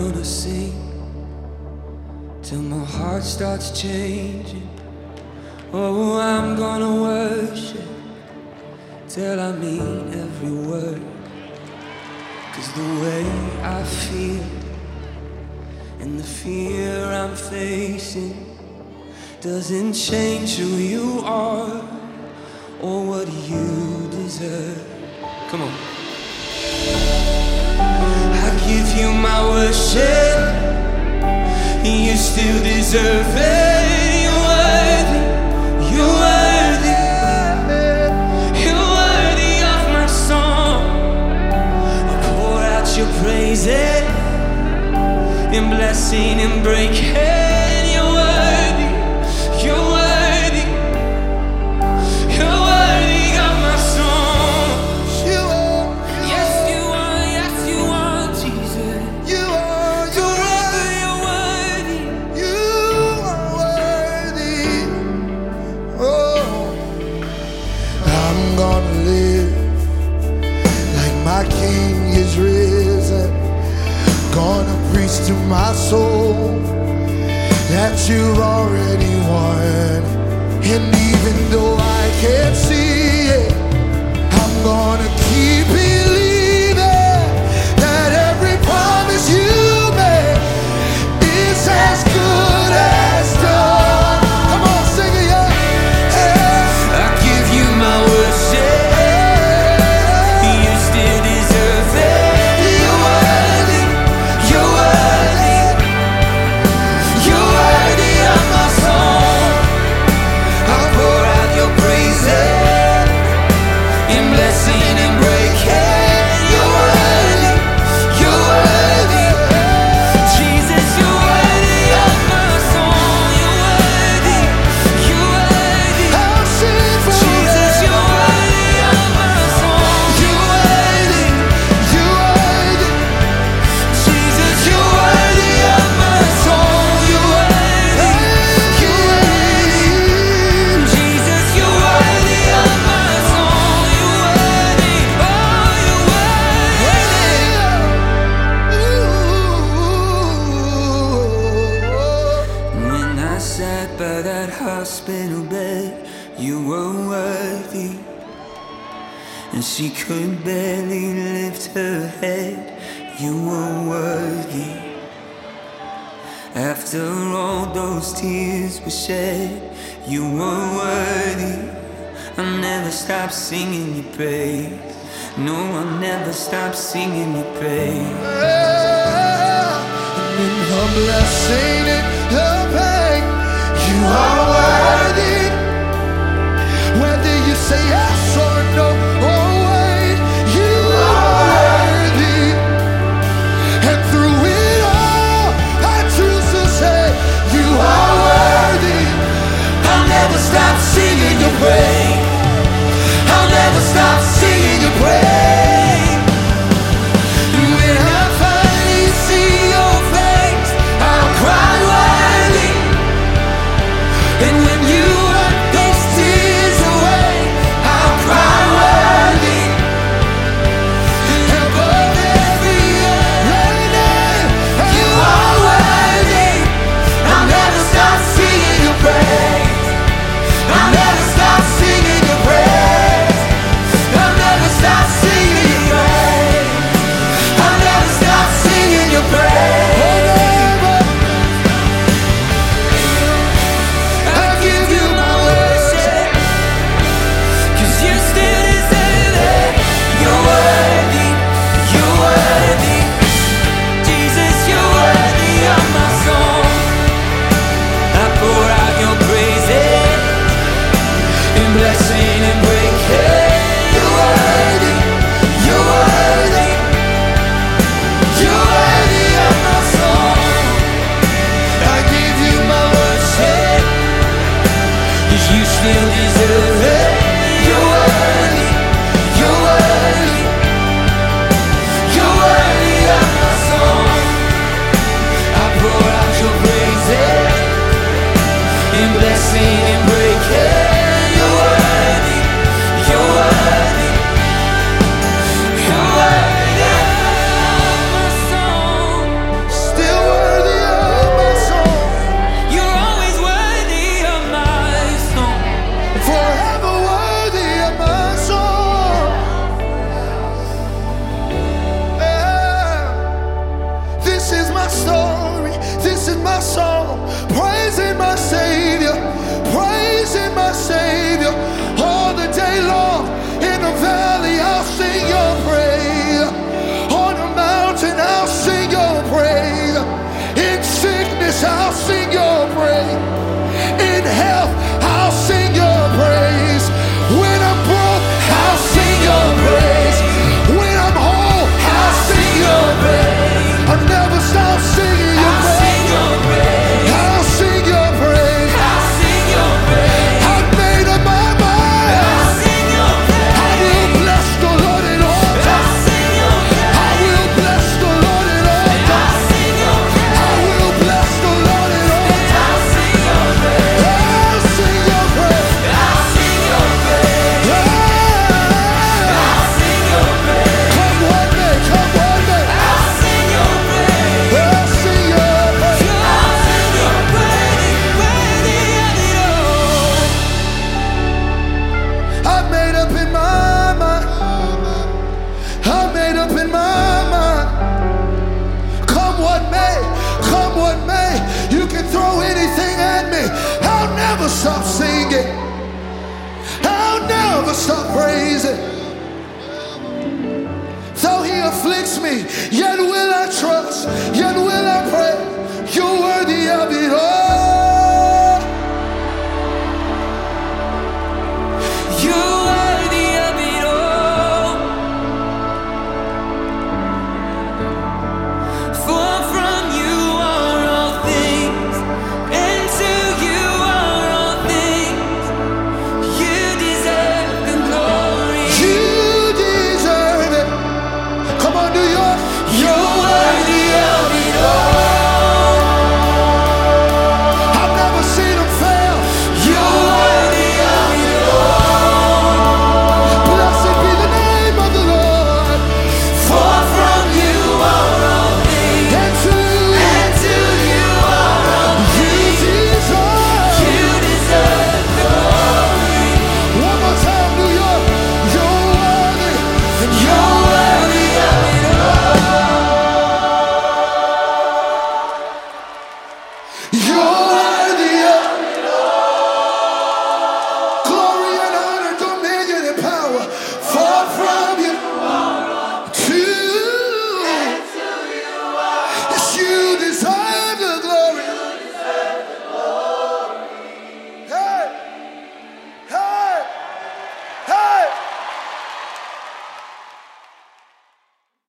gonna sing till my heart starts changing. Oh, I'm gonna worship till I mean every word. Cause the way I feel and the fear I'm facing doesn't change who you are or what you deserve. Come on. Give you my worship. You still deserve it. You're worthy. You're worthy. You're worthy of my song. I pour out your praises in blessing and breaking. And she could barely lift her head. You were worthy. After all those tears were shed, you were worthy. I'll never stop singing your praise. No, I'll never stop singing your praise. in the blessing the pain. You are worthy. stop singing. I'll never stop praising. Though he afflicts me, yet will I trust, yet will I pray.